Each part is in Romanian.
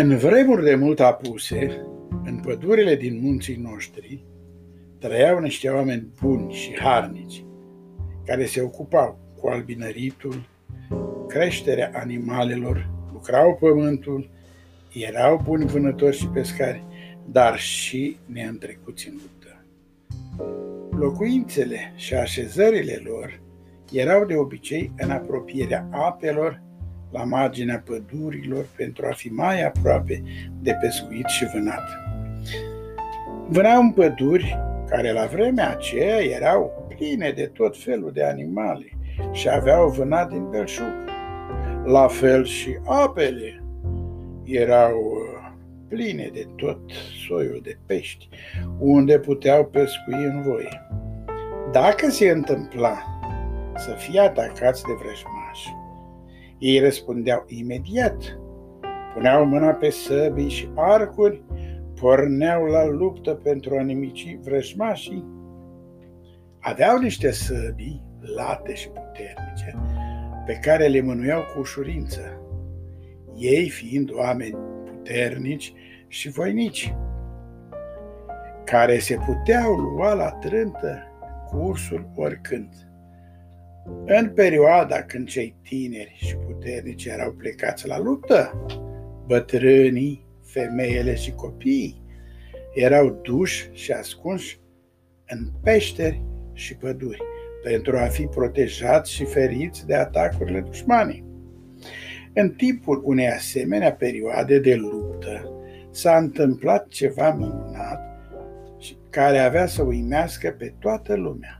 În vremuri de mult apuse, în pădurile din munții noștri, trăiau niște oameni buni și harnici, care se ocupau cu albinăritul, creșterea animalelor, lucrau pământul, erau buni vânători și pescari, dar și neîntrecuți în luptă. Locuințele și așezările lor erau de obicei în apropierea apelor la marginea pădurilor pentru a fi mai aproape de pescuit și vânat. Vânau în păduri care la vremea aceea erau pline de tot felul de animale și aveau vânat din belșug. La fel și apele erau uh, pline de tot soiul de pești, unde puteau pescui în voie. Dacă se întâmpla să fie atacați de vrăjmași, ei răspundeau imediat. Puneau mâna pe săbii și arcuri, porneau la luptă pentru a nimici vrăjmașii. Aveau niște săbii late și puternice, pe care le mânuiau cu ușurință, ei fiind oameni puternici și voinici, care se puteau lua la trântă cu ursul oricând. În perioada când cei tineri și puternici erau plecați la luptă, bătrânii, femeile și copiii erau duși și ascunși în peșteri și păduri pentru a fi protejați și feriți de atacurile dușmanii. În timpul unei asemenea perioade de luptă s-a întâmplat ceva minunat care avea să uimească pe toată lumea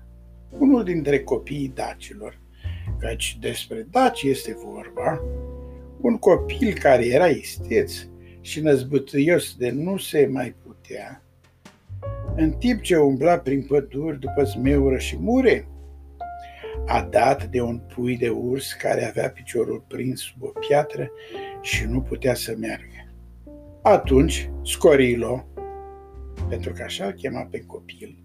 unul dintre copiii dacilor, căci despre daci este vorba, un copil care era isteț și năzbătâios de nu se mai putea, în timp ce umbla prin păduri după zmeură și mure, a dat de un pui de urs care avea piciorul prins sub o piatră și nu putea să meargă. Atunci, Scorilo, pentru că așa îl chema pe copil,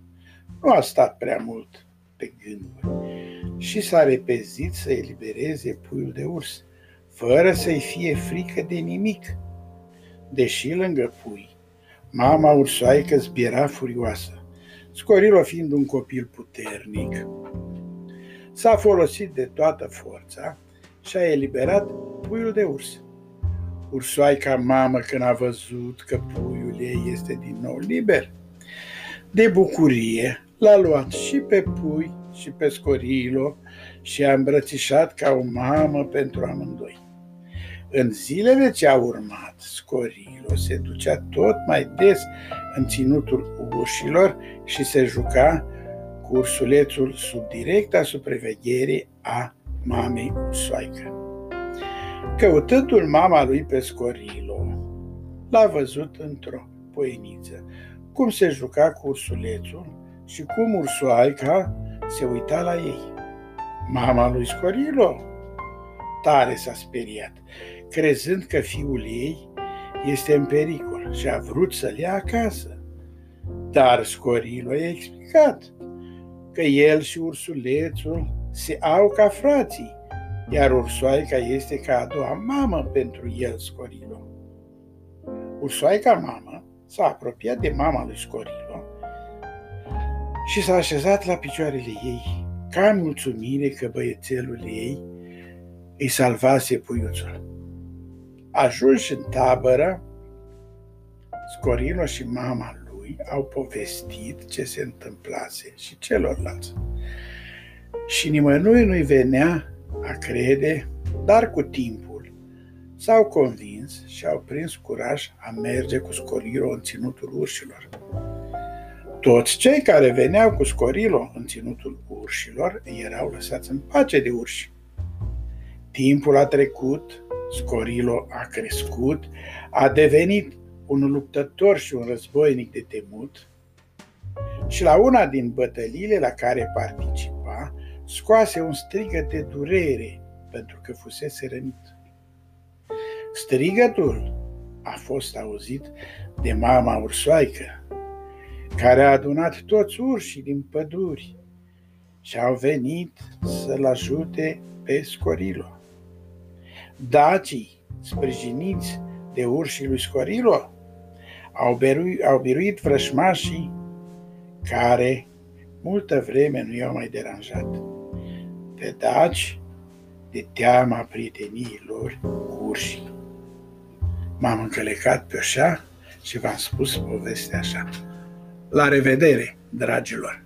nu a stat prea mult pe gânduri și s-a repezit să elibereze puiul de urs, fără să-i fie frică de nimic. Deși lângă pui, mama ursoaică zbiera furioasă, Scorilo fiind un copil puternic. S-a folosit de toată forța și a eliberat puiul de urs. Ursoaica mamă când a văzut că puiul ei este din nou liber, de bucurie L-a luat și pe pui și pe scorilo și a îmbrățișat ca o mamă pentru amândoi. În zilele ce au urmat, Scorilo se ducea tot mai des în ținutul ușilor și se juca cu ursulețul sub directa supraveghere a mamei ursoaică. Căutându-l mama lui pe Scorilo, l-a văzut într-o poeniță, cum se juca cu ursulețul și cum ursoaica se uita la ei. Mama lui Scorilo tare s-a speriat, crezând că fiul ei este în pericol și a vrut să-l ia acasă. Dar Scorilo i-a explicat că el și ursulețul se au ca frații, iar ursoaica este ca a doua mamă pentru el, Scorilo. Ursoaica mamă s-a apropiat de mama lui Scorilo și s-a așezat la picioarele ei, ca mulțumire că băiețelul ei îi salvase puiuțul. Ajuns în tabără, Scorino și mama lui au povestit ce se întâmplase și celorlalți. Și nimănui nu-i venea a crede, dar cu timpul s-au convins și au prins curaj a merge cu Scorino în ținutul urșilor. Toți cei care veneau cu Scorilo în ținutul urșilor erau lăsați în pace de urși. Timpul a trecut, Scorilo a crescut, a devenit un luptător și un războinic de temut și la una din bătăliile la care participa, scoase un strigăt de durere pentru că fusese rănit. Strigătul a fost auzit de mama ursoaică, care a adunat toți urșii din păduri și au venit să-l ajute pe Scorilo. Dacii, sprijiniți de urșii lui Scorilo? Au, berui, au biruit vrășmașii care multă vreme nu i-au mai deranjat. Pe daci de teama prieteniei lor cu urșii. M-am încălecat pe așa și v-am spus povestea așa. La revedere, dragilor!